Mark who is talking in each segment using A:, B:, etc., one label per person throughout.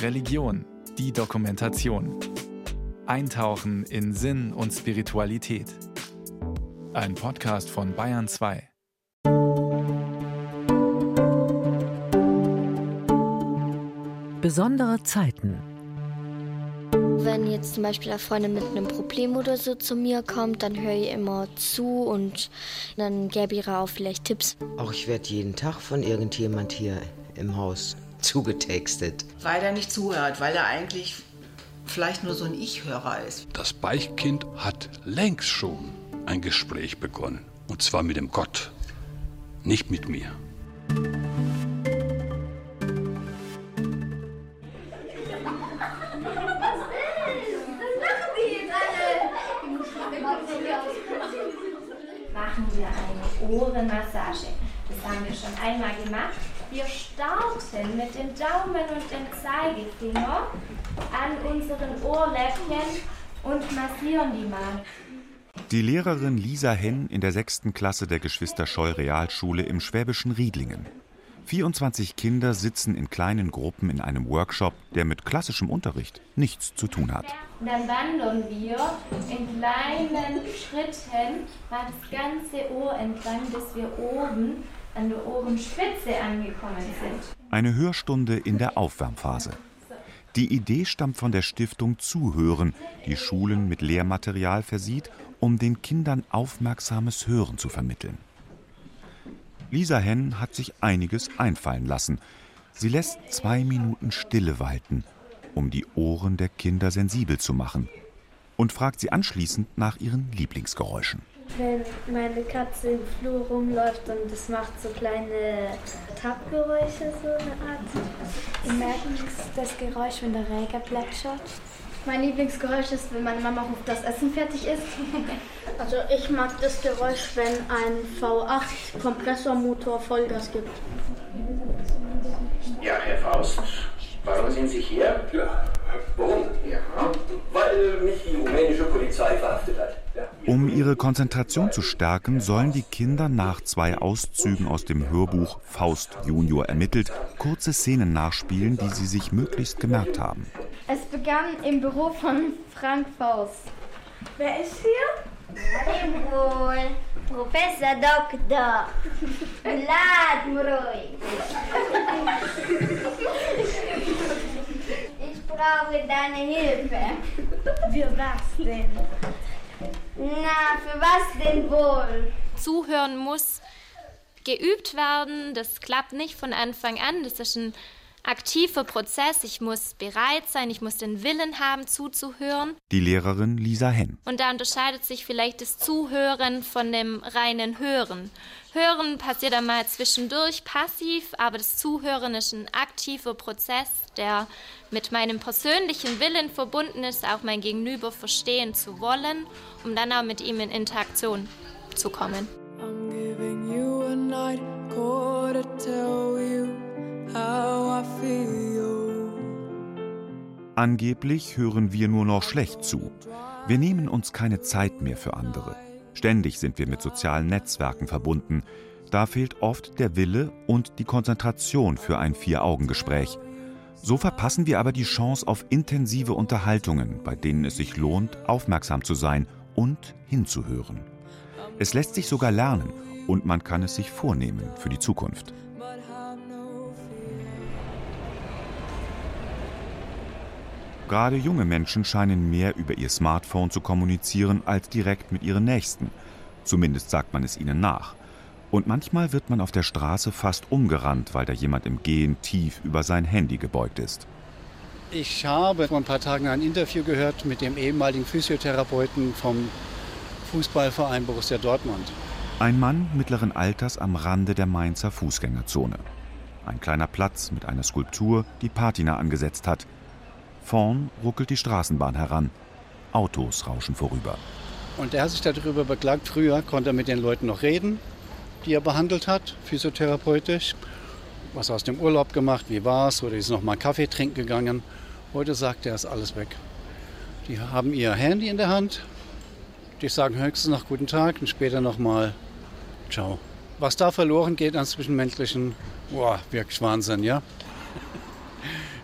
A: Religion, die Dokumentation. Eintauchen in Sinn und Spiritualität. Ein Podcast von Bayern 2.
B: Besondere Zeiten.
C: Wenn jetzt zum Beispiel eine Freundin mit einem Problem oder so zu mir kommt, dann höre ich immer zu und dann gebe ich ihr auch vielleicht Tipps.
D: Auch ich werde jeden Tag von irgendjemand hier im Haus zugetextet.
E: Weil er nicht zuhört, weil er eigentlich vielleicht nur so ein Ich-Hörer ist.
F: Das Beichtkind hat längst schon ein Gespräch begonnen. Und zwar mit dem Gott, nicht mit mir.
G: Machen wir eine Ohrenmassage. Das haben wir schon einmal gemacht. Wir starten mit dem Daumen und dem Zeigefinger an unseren Ohrläppchen und massieren die mal.
H: Die Lehrerin Lisa Henn in der sechsten Klasse der Geschwister Scheu Realschule im schwäbischen Riedlingen. 24 Kinder sitzen in kleinen Gruppen in einem Workshop, der mit klassischem Unterricht nichts zu tun hat.
G: Dann wandern wir in kleinen Schritten mal das ganze Ohr entlang, bis wir oben an der Ohrenspitze angekommen sind.
H: Eine Hörstunde in der Aufwärmphase. Die Idee stammt von der Stiftung Zuhören, die Schulen mit Lehrmaterial versieht, um den Kindern aufmerksames Hören zu vermitteln. Lisa Henn hat sich einiges einfallen lassen. Sie lässt zwei Minuten Stille walten, um die Ohren der Kinder sensibel zu machen, und fragt sie anschließend nach ihren Lieblingsgeräuschen.
I: Wenn meine Katze im Flur rumläuft und es macht so kleine Tappgeräusche, so eine Art.
J: Ich merke das Geräusch, wenn der Regen plätschert.
K: Mein Lieblingsgeräusch ist, wenn meine Mama ruft, dass Essen fertig ist.
I: Also ich mag das Geräusch, wenn ein V8 Kompressormotor Vollgas gibt.
L: Ja, Herr Faust, warum sind Sie hier?
M: Ja, warum?
L: Ja,
M: weil mich die rumänische Polizei verhaftet hat.
H: Um ihre Konzentration zu stärken, sollen die Kinder nach zwei Auszügen aus dem Hörbuch Faust Junior ermittelt kurze Szenen nachspielen, die sie sich möglichst gemerkt haben.
K: Es begann im Büro von Frank Faust.
J: Wer ist hier?
N: wohl. Professor Doktor. Lad Mroi. Ich brauche deine Hilfe.
J: Für was denn?
N: Na, für was denn wohl?
G: Zuhören muss geübt werden. Das klappt nicht von Anfang an. Das ist ein aktiver Prozess. Ich muss bereit sein, ich muss den Willen haben, zuzuhören.
H: Die Lehrerin Lisa Henn.
G: Und da unterscheidet sich vielleicht das Zuhören von dem reinen Hören. Hören passiert einmal zwischendurch passiv, aber das Zuhören ist ein aktiver Prozess, der mit meinem persönlichen Willen verbunden ist, auch mein Gegenüber verstehen zu wollen, um dann auch mit ihm in Interaktion zu kommen.
O: I'm giving you a night call to tell you.
H: Angeblich hören wir nur noch schlecht zu. Wir nehmen uns keine Zeit mehr für andere. Ständig sind wir mit sozialen Netzwerken verbunden. Da fehlt oft der Wille und die Konzentration für ein Vier-Augen-Gespräch. So verpassen wir aber die Chance auf intensive Unterhaltungen, bei denen es sich lohnt, aufmerksam zu sein und hinzuhören. Es lässt sich sogar lernen und man kann es sich vornehmen für die Zukunft. Gerade junge Menschen scheinen mehr über ihr Smartphone zu kommunizieren als direkt mit ihren Nächsten. Zumindest sagt man es ihnen nach. Und manchmal wird man auf der Straße fast umgerannt, weil da jemand im Gehen tief über sein Handy gebeugt ist.
P: Ich habe vor ein paar Tagen ein Interview gehört mit dem ehemaligen Physiotherapeuten vom Fußballverein Borussia Dortmund.
H: Ein Mann mittleren Alters am Rande der Mainzer Fußgängerzone. Ein kleiner Platz mit einer Skulptur, die Patina angesetzt hat. Vorn ruckelt die Straßenbahn heran. Autos rauschen vorüber.
P: Und er hat sich darüber beklagt, früher konnte er mit den Leuten noch reden, die er behandelt hat, physiotherapeutisch. Was aus dem Urlaub gemacht, wie war es, oder ist noch mal Kaffee trinken gegangen. Heute sagt er, ist alles weg. Die haben ihr Handy in der Hand, die sagen höchstens noch guten Tag und später noch mal ciao. Was da verloren geht an Zwischenmenschlichen, boah, wirklich Wahnsinn, ja.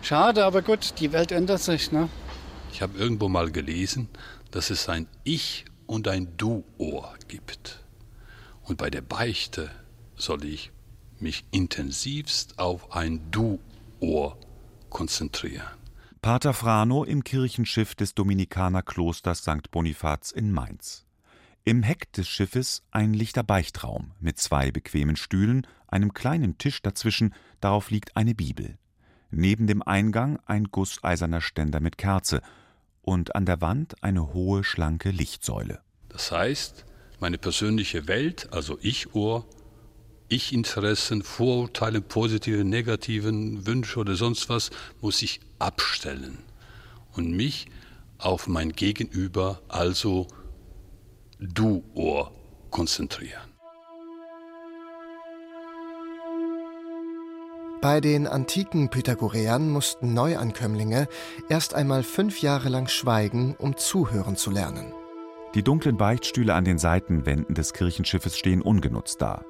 P: Schade, aber gut, die Welt ändert sich. Ne?
F: Ich habe irgendwo mal gelesen, dass es ein Ich und ein Du-Ohr gibt. Und bei der Beichte soll ich mich intensivst auf ein Du-Ohr konzentrieren.
H: Pater Frano im Kirchenschiff des Dominikanerklosters St. Bonifaz in Mainz. Im Heck des Schiffes ein lichter Beichtraum mit zwei bequemen Stühlen, einem kleinen Tisch dazwischen, darauf liegt eine Bibel. Neben dem Eingang ein gusseiserner Ständer mit Kerze und an der Wand eine hohe, schlanke Lichtsäule.
F: Das heißt, meine persönliche Welt, also Ich-Ohr, Ich-Interessen, Vorurteile, positive, negativen Wünsche oder sonst was, muss ich abstellen und mich auf mein Gegenüber, also Du-Ohr, konzentrieren.
B: Bei den antiken Pythagoreern mussten Neuankömmlinge erst einmal fünf Jahre lang schweigen, um zuhören zu lernen.
H: Die dunklen Beichtstühle an den Seitenwänden des Kirchenschiffes stehen ungenutzt da.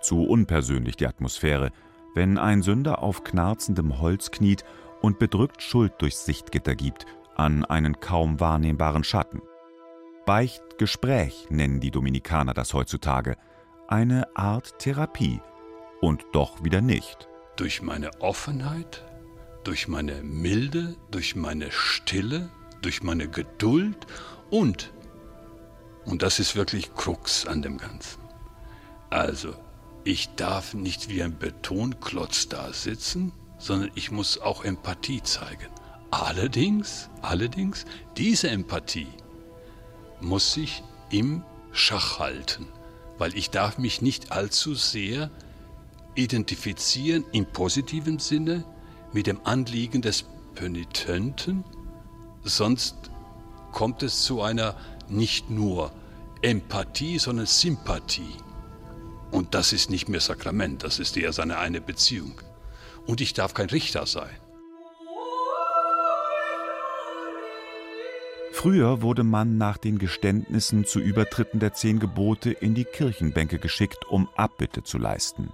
H: Zu unpersönlich die Atmosphäre, wenn ein Sünder auf knarzendem Holz kniet und bedrückt Schuld durchs Sichtgitter gibt, an einen kaum wahrnehmbaren Schatten. Beichtgespräch nennen die Dominikaner das heutzutage, eine Art Therapie. Und doch wieder nicht
F: durch meine Offenheit, durch meine Milde, durch meine Stille, durch meine Geduld und, und das ist wirklich Krux an dem Ganzen. Also, ich darf nicht wie ein Betonklotz da sitzen, sondern ich muss auch Empathie zeigen. Allerdings, allerdings, diese Empathie muss sich im Schach halten, weil ich darf mich nicht allzu sehr identifizieren im positiven Sinne mit dem Anliegen des Penitenten, sonst kommt es zu einer nicht nur Empathie, sondern Sympathie. Und das ist nicht mehr Sakrament, das ist eher seine eine Beziehung. Und ich darf kein Richter sein.
H: Früher wurde man nach den Geständnissen zu Übertritten der zehn Gebote in die Kirchenbänke geschickt, um Abbitte zu leisten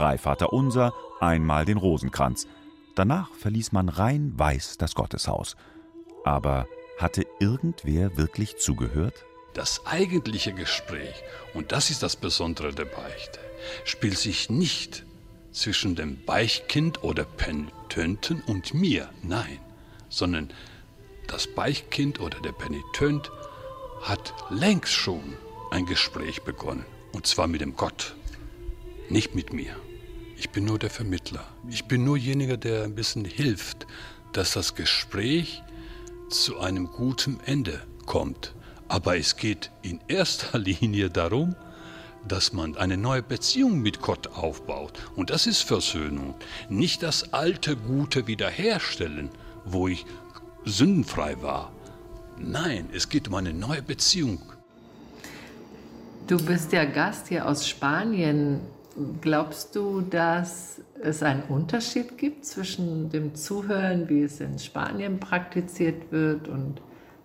H: drei Vaterunser, einmal den Rosenkranz. Danach verließ man rein weiß das Gotteshaus. Aber hatte irgendwer wirklich zugehört?
F: Das eigentliche Gespräch, und das ist das Besondere der Beichte, spielt sich nicht zwischen dem Beichtkind oder Penitenten und mir, nein, sondern das Beichtkind oder der Penitent hat längst schon ein Gespräch begonnen, und zwar mit dem Gott nicht mit mir. Ich bin nur der Vermittler. Ich bin nur jeniger, der ein bisschen hilft, dass das Gespräch zu einem guten Ende kommt. Aber es geht in erster Linie darum, dass man eine neue Beziehung mit Gott aufbaut. Und das ist Versöhnung. Nicht das alte Gute wiederherstellen, wo ich sündenfrei war. Nein, es geht um eine neue Beziehung.
Q: Du bist ja Gast hier aus Spanien. Glaubst du, dass es einen Unterschied gibt zwischen dem Zuhören, wie es in Spanien praktiziert wird, und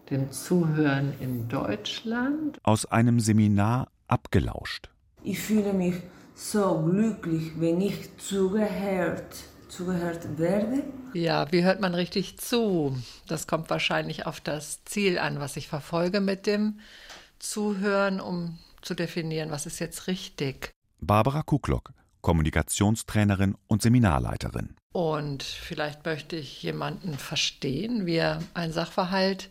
Q: dem Zuhören in Deutschland?
H: Aus einem Seminar abgelauscht.
R: Ich fühle mich so glücklich, wenn ich zugehört, zugehört werde.
Q: Ja, wie hört man richtig zu? Das kommt wahrscheinlich auf das Ziel an, was ich verfolge mit dem Zuhören, um zu definieren, was ist jetzt richtig.
H: Barbara Kuklock, Kommunikationstrainerin und Seminarleiterin.
Q: Und vielleicht möchte ich jemanden verstehen, wie er ein Sachverhalt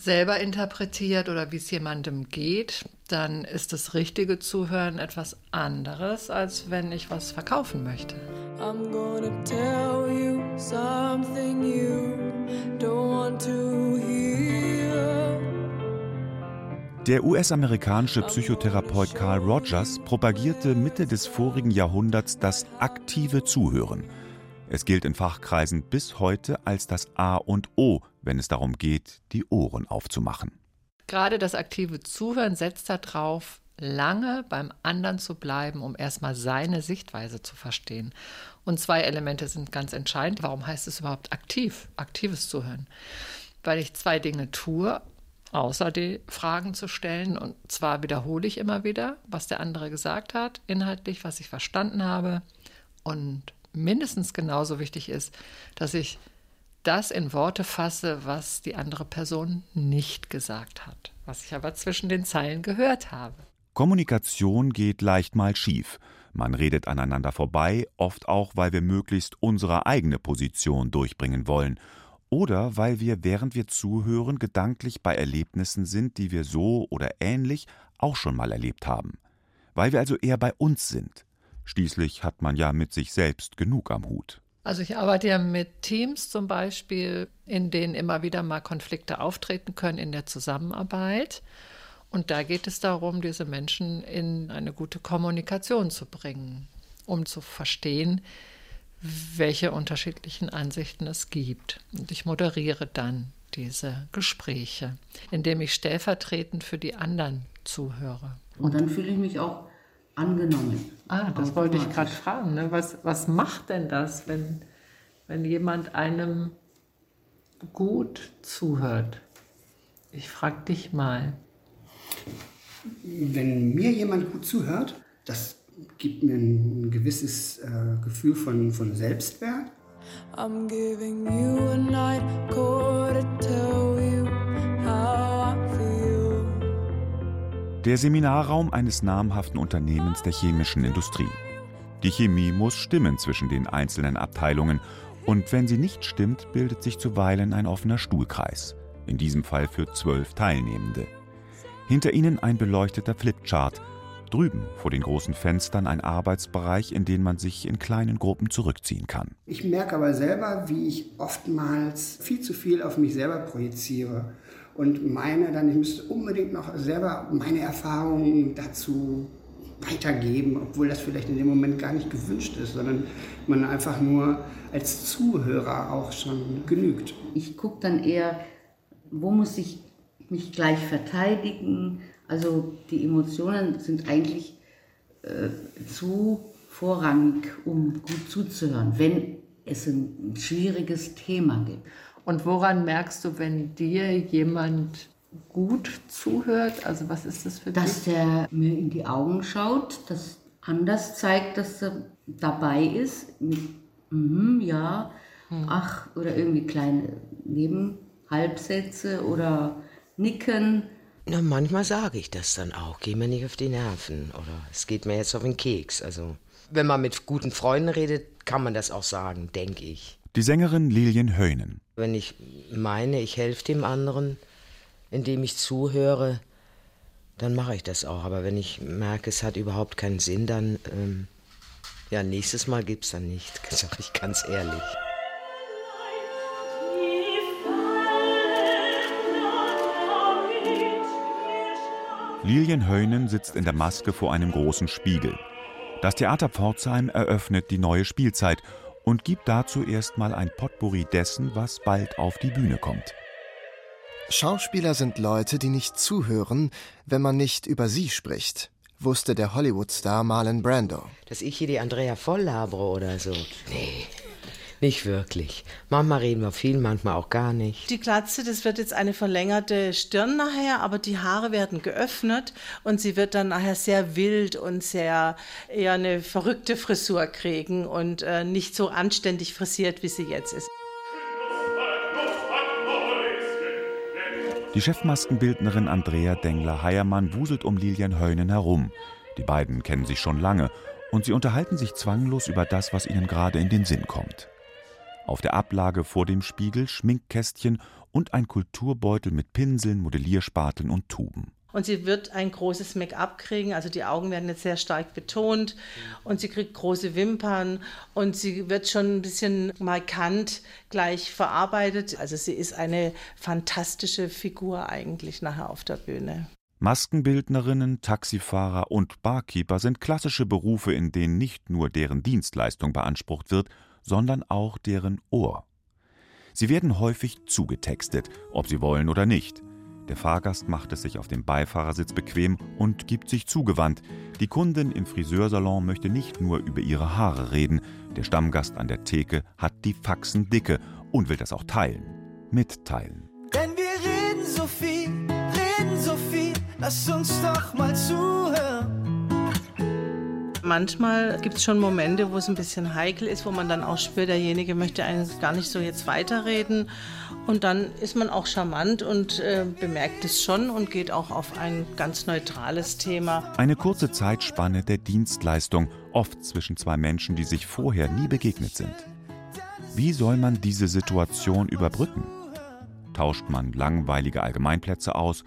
Q: selber interpretiert oder wie es jemandem geht, dann ist das richtige Zuhören etwas anderes, als wenn ich was verkaufen möchte. I'm gonna tell you something you don't want to hear.
H: Der US-amerikanische Psychotherapeut Carl Rogers propagierte Mitte des vorigen Jahrhunderts das aktive Zuhören. Es gilt in Fachkreisen bis heute als das A und O, wenn es darum geht, die Ohren aufzumachen.
Q: Gerade das aktive Zuhören setzt darauf, lange beim anderen zu bleiben, um erstmal seine Sichtweise zu verstehen. Und zwei Elemente sind ganz entscheidend. Warum heißt es überhaupt aktiv, aktives Zuhören? Weil ich zwei Dinge tue außer die Fragen zu stellen. Und zwar wiederhole ich immer wieder, was der andere gesagt hat, inhaltlich, was ich verstanden habe und mindestens genauso wichtig ist, dass ich das in Worte fasse, was die andere Person nicht gesagt hat, was ich aber zwischen den Zeilen gehört habe.
H: Kommunikation geht leicht mal schief. Man redet aneinander vorbei, oft auch, weil wir möglichst unsere eigene Position durchbringen wollen oder weil wir, während wir zuhören, gedanklich bei Erlebnissen sind, die wir so oder ähnlich auch schon mal erlebt haben. Weil wir also eher bei uns sind. Schließlich hat man ja mit sich selbst genug am Hut.
Q: Also ich arbeite ja mit Teams zum Beispiel, in denen immer wieder mal Konflikte auftreten können in der Zusammenarbeit. Und da geht es darum, diese Menschen in eine gute Kommunikation zu bringen, um zu verstehen, welche unterschiedlichen Ansichten es gibt. Und ich moderiere dann diese Gespräche, indem ich stellvertretend für die anderen zuhöre.
S: Und dann fühle ich mich auch angenommen.
Q: Ah, das wollte ich gerade fragen. Ne? Was, was macht denn das, wenn, wenn jemand einem gut zuhört? Ich frage dich mal.
T: Wenn mir jemand gut zuhört, das gibt mir ein gewisses äh, Gefühl von, von Selbstwert. I'm giving you a night call to tell you
H: how I feel. Der Seminarraum eines namhaften Unternehmens der chemischen Industrie. Die Chemie muss stimmen zwischen den einzelnen Abteilungen und wenn sie nicht stimmt, bildet sich zuweilen ein offener Stuhlkreis. In diesem Fall für zwölf Teilnehmende. Hinter ihnen ein beleuchteter Flipchart, Drüben vor den großen Fenstern ein Arbeitsbereich, in den man sich in kleinen Gruppen zurückziehen kann.
T: Ich merke aber selber, wie ich oftmals viel zu viel auf mich selber projiziere und meine dann, ich müsste unbedingt noch selber meine Erfahrungen dazu weitergeben, obwohl das vielleicht in dem Moment gar nicht gewünscht ist, sondern man einfach nur als Zuhörer auch schon genügt.
S: Ich gucke dann eher, wo muss ich mich gleich verteidigen, also die Emotionen sind eigentlich äh, zu vorrangig, um gut zuzuhören, wenn es ein schwieriges Thema gibt.
Q: Und woran merkst du, wenn dir jemand gut zuhört? Also was ist das für
S: dich? Dass der mir in die Augen schaut, das anders zeigt, dass er dabei ist, mit mm, ja, hm. ach, oder irgendwie kleine Nebenhalbsätze oder Nicken.
D: Na, manchmal sage ich das dann auch. Geh mir nicht auf die Nerven oder es geht mir jetzt auf den Keks. Also, wenn man mit guten Freunden redet, kann man das auch sagen, denke ich.
H: Die Sängerin Lilien Höhnen.
D: Wenn ich meine, ich helfe dem anderen, indem ich zuhöre, dann mache ich das auch. Aber wenn ich merke, es hat überhaupt keinen Sinn, dann, ähm, ja, nächstes Mal gibt es dann nicht, sage ich ganz ehrlich.
H: Lilien Heunen sitzt in der Maske vor einem großen Spiegel. Das Theater Pforzheim eröffnet die neue Spielzeit und gibt dazu erstmal ein Potpourri dessen, was bald auf die Bühne kommt.
B: Schauspieler sind Leute, die nicht zuhören, wenn man nicht über sie spricht, wusste der Hollywood-Star Marlon Brando.
D: Dass ich hier die Andrea voll labere oder so. Nee, nicht wirklich. Manchmal reden wir viel, manchmal auch gar nicht.
E: Die Glatze, das wird jetzt eine verlängerte Stirn nachher, aber die Haare werden geöffnet und sie wird dann nachher sehr wild und sehr eher eine verrückte Frisur kriegen und äh, nicht so anständig frisiert, wie sie jetzt ist.
H: Die Chefmaskenbildnerin Andrea Dengler-Heiermann wuselt um Lilian Heunen herum. Die beiden kennen sich schon lange und sie unterhalten sich zwanglos über das, was ihnen gerade in den Sinn kommt. Auf der Ablage vor dem Spiegel Schminkkästchen und ein Kulturbeutel mit Pinseln, Modellierspateln und Tuben.
E: Und sie wird ein großes Make-up kriegen, also die Augen werden jetzt sehr stark betont und sie kriegt große Wimpern und sie wird schon ein bisschen markant gleich verarbeitet. Also sie ist eine fantastische Figur eigentlich nachher auf der Bühne.
H: Maskenbildnerinnen, Taxifahrer und Barkeeper sind klassische Berufe, in denen nicht nur deren Dienstleistung beansprucht wird, sondern auch deren Ohr. Sie werden häufig zugetextet, ob sie wollen oder nicht. Der Fahrgast macht es sich auf dem Beifahrersitz bequem und gibt sich zugewandt. Die Kundin im Friseursalon möchte nicht nur über ihre Haare reden, der Stammgast an der Theke hat die Faxen dicke und will das auch teilen. Mitteilen.
O: Denn wir reden so viel, reden so viel, lass uns doch mal zuhören.
E: Manchmal gibt es schon Momente, wo es ein bisschen heikel ist, wo man dann auch spürt, derjenige möchte eigentlich gar nicht so jetzt weiterreden. Und dann ist man auch charmant und äh, bemerkt es schon und geht auch auf ein ganz neutrales Thema.
H: Eine kurze Zeitspanne der Dienstleistung, oft zwischen zwei Menschen, die sich vorher nie begegnet sind. Wie soll man diese Situation überbrücken? Tauscht man langweilige Allgemeinplätze aus,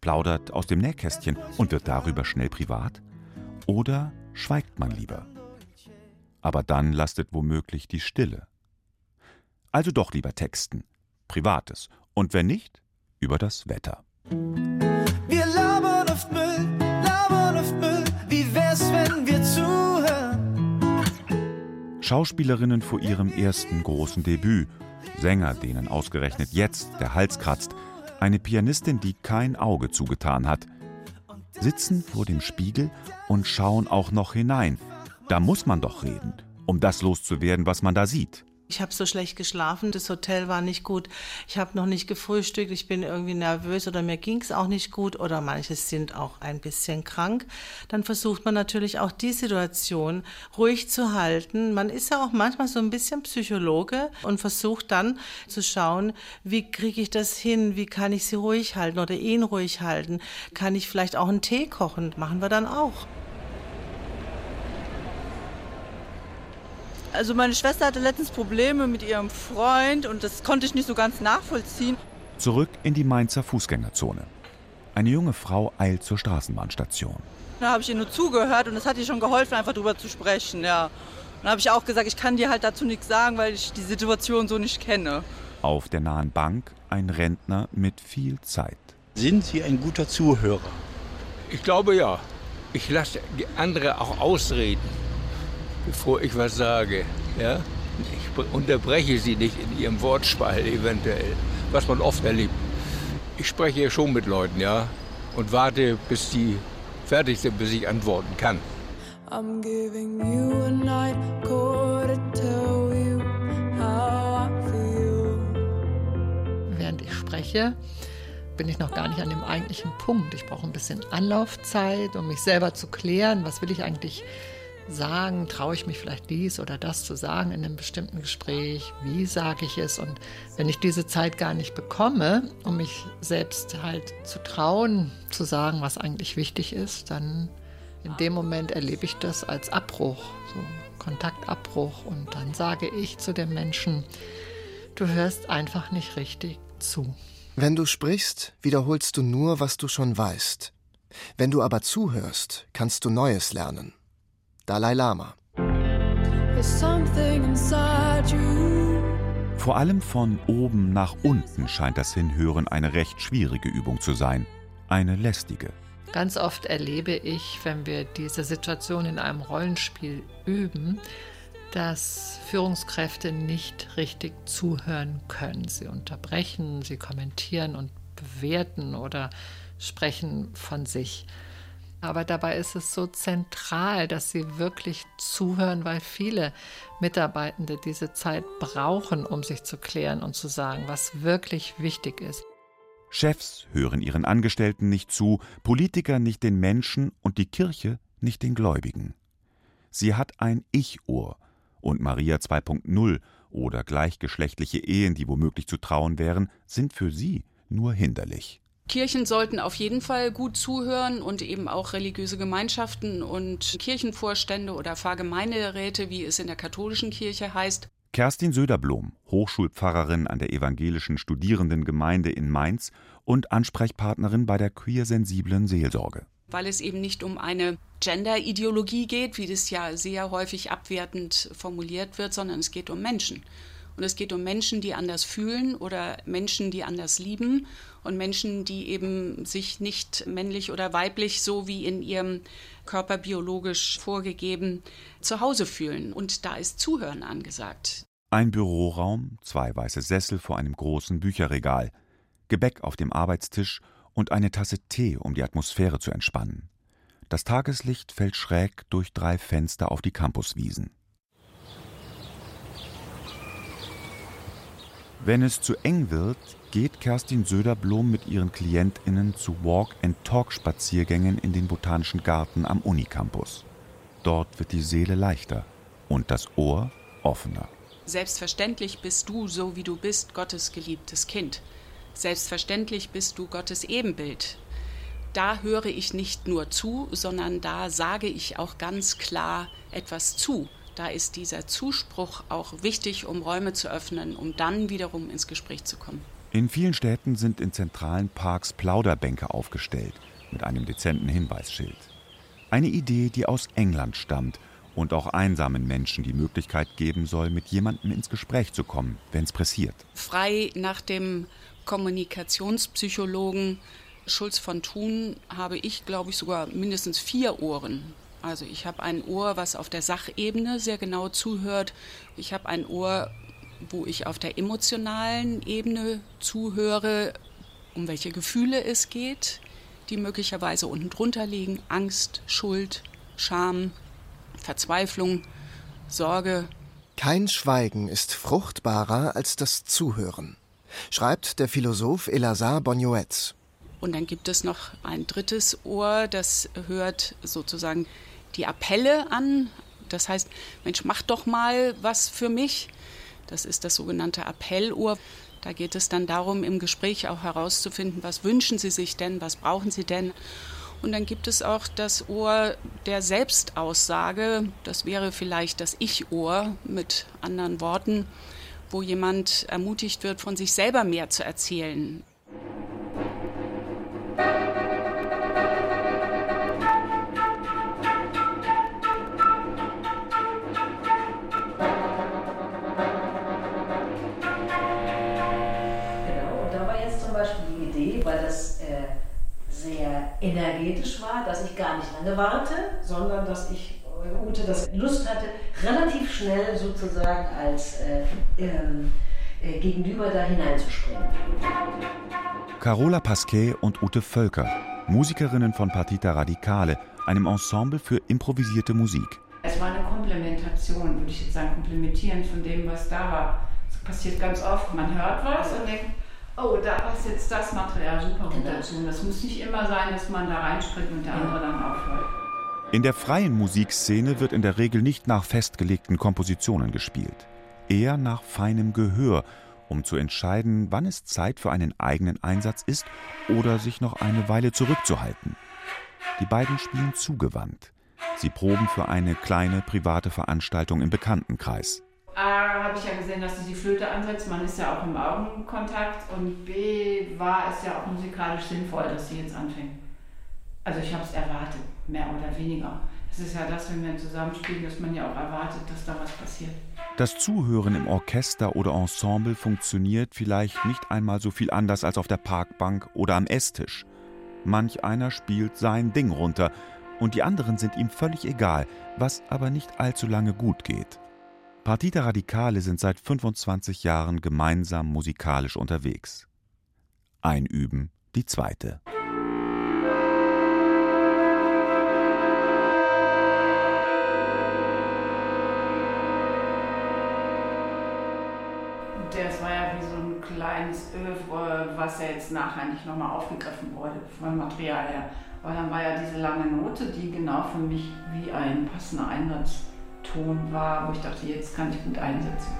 H: plaudert aus dem Nähkästchen und wird darüber schnell privat? Oder schweigt man lieber? Aber dann lastet womöglich die Stille. Also doch lieber texten, Privates. Und wenn nicht, über das Wetter.
O: Wir labern oft Müll, labern oft Müll. Wie wär's, wenn wir zuhören?
H: Schauspielerinnen vor ihrem ersten großen Debüt, Sänger, denen ausgerechnet jetzt der Hals kratzt, eine Pianistin, die kein Auge zugetan hat, sitzen vor dem Spiegel und schauen auch noch hinein. Da muss man doch reden, um das loszuwerden, was man da sieht.
E: Ich habe so schlecht geschlafen, das Hotel war nicht gut, ich habe noch nicht gefrühstückt, ich bin irgendwie nervös oder mir ging es auch nicht gut oder manche sind auch ein bisschen krank. Dann versucht man natürlich auch die Situation ruhig zu halten. Man ist ja auch manchmal so ein bisschen Psychologe und versucht dann zu schauen, wie kriege ich das hin, wie kann ich sie ruhig halten oder ihn ruhig halten. Kann ich vielleicht auch einen Tee kochen, machen wir dann auch.
U: Also meine Schwester hatte letztens Probleme mit ihrem Freund und das konnte ich nicht so ganz nachvollziehen.
H: Zurück in die Mainzer Fußgängerzone. Eine junge Frau eilt zur Straßenbahnstation.
U: Da habe ich ihr nur zugehört und das hat ihr schon geholfen, einfach drüber zu sprechen, ja. Dann habe ich auch gesagt, ich kann dir halt dazu nichts sagen, weil ich die Situation so nicht kenne.
H: Auf der nahen Bank ein Rentner mit viel Zeit.
V: Sind Sie ein guter Zuhörer?
W: Ich glaube ja. Ich lasse andere auch ausreden bevor ich was sage. Ja? Ich unterbreche sie nicht in ihrem Wortspalt eventuell, was man oft erlebt. Ich spreche ja schon mit Leuten, ja, und warte, bis die fertig sind, bis ich antworten kann. I'm giving you a night call to tell you
Q: how I feel. Während ich spreche, bin ich noch gar nicht an dem eigentlichen Punkt. Ich brauche ein bisschen Anlaufzeit, um mich selber zu klären, was will ich eigentlich sagen, traue ich mich vielleicht dies oder das zu sagen in einem bestimmten Gespräch, wie sage ich es und wenn ich diese Zeit gar nicht bekomme, um mich selbst halt zu trauen, zu sagen, was eigentlich wichtig ist, dann in dem Moment erlebe ich das als Abbruch, so Kontaktabbruch und dann sage ich zu dem Menschen, du hörst einfach nicht richtig zu.
B: Wenn du sprichst, wiederholst du nur, was du schon weißt. Wenn du aber zuhörst, kannst du Neues lernen. Dalai Lama.
H: Vor allem von oben nach unten scheint das Hinhören eine recht schwierige Übung zu sein. Eine lästige.
Q: Ganz oft erlebe ich, wenn wir diese Situation in einem Rollenspiel üben, dass Führungskräfte nicht richtig zuhören können. Sie unterbrechen, sie kommentieren und bewerten oder sprechen von sich. Aber dabei ist es so zentral, dass sie wirklich zuhören, weil viele Mitarbeitende diese Zeit brauchen, um sich zu klären und zu sagen, was wirklich wichtig ist.
H: Chefs hören ihren Angestellten nicht zu, Politiker nicht den Menschen und die Kirche nicht den Gläubigen. Sie hat ein Ich-Ohr und Maria 2.0 oder gleichgeschlechtliche Ehen, die womöglich zu trauen wären, sind für sie nur hinderlich.
X: Kirchen sollten auf jeden Fall gut zuhören und eben auch religiöse Gemeinschaften und Kirchenvorstände oder Pfarrgemeinderäte, wie es in der katholischen Kirche heißt.
H: Kerstin Söderblom, Hochschulpfarrerin an der evangelischen Studierendengemeinde in Mainz und Ansprechpartnerin bei der queersensiblen Seelsorge.
X: Weil es eben nicht um eine Gender-Ideologie geht, wie das ja sehr häufig abwertend formuliert wird, sondern es geht um Menschen. Und es geht um Menschen, die anders fühlen oder Menschen, die anders lieben und Menschen, die eben sich nicht männlich oder weiblich so wie in ihrem Körper biologisch vorgegeben zu Hause fühlen. Und da ist Zuhören angesagt.
H: Ein Büroraum, zwei weiße Sessel vor einem großen Bücherregal, Gebäck auf dem Arbeitstisch und eine Tasse Tee, um die Atmosphäre zu entspannen. Das Tageslicht fällt schräg durch drei Fenster auf die Campuswiesen. Wenn es zu eng wird, geht Kerstin Söderblom mit ihren KlientInnen zu Walk-and-Talk-Spaziergängen in den Botanischen Garten am Unicampus. Dort wird die Seele leichter und das Ohr offener.
X: Selbstverständlich bist du, so wie du bist, Gottes geliebtes Kind. Selbstverständlich bist du Gottes Ebenbild. Da höre ich nicht nur zu, sondern da sage ich auch ganz klar etwas zu. Da ist dieser Zuspruch auch wichtig, um Räume zu öffnen, um dann wiederum ins Gespräch zu kommen.
H: In vielen Städten sind in zentralen Parks Plauderbänke aufgestellt mit einem dezenten Hinweisschild. Eine Idee, die aus England stammt und auch einsamen Menschen die Möglichkeit geben soll, mit jemandem ins Gespräch zu kommen, wenn es pressiert.
X: Frei nach dem Kommunikationspsychologen Schulz von Thun habe ich, glaube ich, sogar mindestens vier Ohren. Also ich habe ein Ohr, was auf der Sachebene sehr genau zuhört. Ich habe ein Ohr, wo ich auf der emotionalen Ebene zuhöre, um welche Gefühle es geht, die möglicherweise unten drunter liegen. Angst, Schuld, Scham, Verzweiflung, Sorge.
B: Kein Schweigen ist fruchtbarer als das Zuhören, schreibt der Philosoph Elazar Bonioetz.
X: Und dann gibt es noch ein drittes Ohr, das hört sozusagen die Appelle an. Das heißt, Mensch, mach doch mal was für mich. Das ist das sogenannte Appellohr. Da geht es dann darum, im Gespräch auch herauszufinden, was wünschen Sie sich denn, was brauchen Sie denn. Und dann gibt es auch das Ohr der Selbstaussage. Das wäre vielleicht das Ich-Ohr mit anderen Worten, wo jemand ermutigt wird, von sich selber mehr zu erzählen.
Y: Sozusagen als äh, ähm, äh, Gegenüber da hineinzuspringen.
H: Carola Pasquet und Ute Völker, Musikerinnen von Partita Radicale, einem Ensemble für improvisierte Musik.
Z: Es war eine Komplementation, würde ich jetzt sagen, komplementieren von dem, was da war. Das passiert ganz oft. Man hört was und denkt, oh, da passt jetzt das Material super gut genau. dazu. Und das muss nicht immer sein, dass man da reinspringt und der andere dann aufhört.
H: In der freien Musikszene wird in der Regel nicht nach festgelegten Kompositionen gespielt, eher nach feinem Gehör, um zu entscheiden, wann es Zeit für einen eigenen Einsatz ist oder sich noch eine Weile zurückzuhalten. Die beiden spielen zugewandt. Sie proben für eine kleine private Veranstaltung im Bekanntenkreis.
Z: A habe ich ja gesehen, dass sie die Flöte ansetzt, man ist ja auch im Augenkontakt und B war es ja auch musikalisch sinnvoll, dass sie jetzt anfängt. Also ich habe es erwartet, mehr oder weniger. Das ist ja das, wenn wir zusammenspielen, dass man ja auch erwartet, dass da was passiert.
H: Das Zuhören im Orchester oder Ensemble funktioniert vielleicht nicht einmal so viel anders als auf der Parkbank oder am Esstisch. Manch einer spielt sein Ding runter und die anderen sind ihm völlig egal, was aber nicht allzu lange gut geht. Partita Radicale sind seit 25 Jahren gemeinsam musikalisch unterwegs. Einüben die zweite.
Z: Das war ja wie so ein kleines Övre, was ja jetzt nachher nicht nochmal aufgegriffen wurde vom Material her. Aber dann war ja diese lange Note, die genau für mich wie ein passender Einsatz Ton war, wo ich dachte, jetzt kann ich gut einsetzen.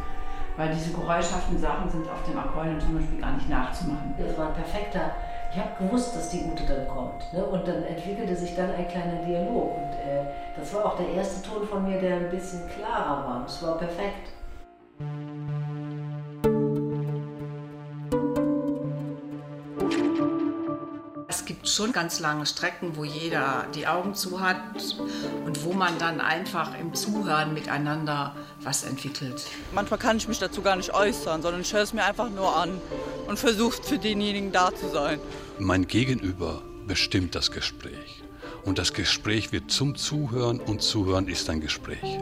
Z: Weil diese geräuschhaften Sachen sind auf dem Akkordeon zum Beispiel gar nicht nachzumachen.
Y: Das war ein perfekter. Ich habe gewusst, dass die Ute dann kommt. Ne? Und dann entwickelte sich dann ein kleiner Dialog. Und äh, das war auch der erste Ton von mir, der ein bisschen klarer war. Es war perfekt.
Z: Schon ganz lange Strecken, wo jeder die Augen zu hat und wo man dann einfach im Zuhören miteinander was entwickelt.
U: Manchmal kann ich mich dazu gar nicht äußern, sondern ich höre es mir einfach nur an und versuche für denjenigen da zu sein.
F: Mein Gegenüber bestimmt das Gespräch. Und das Gespräch wird zum Zuhören und Zuhören ist ein Gespräch.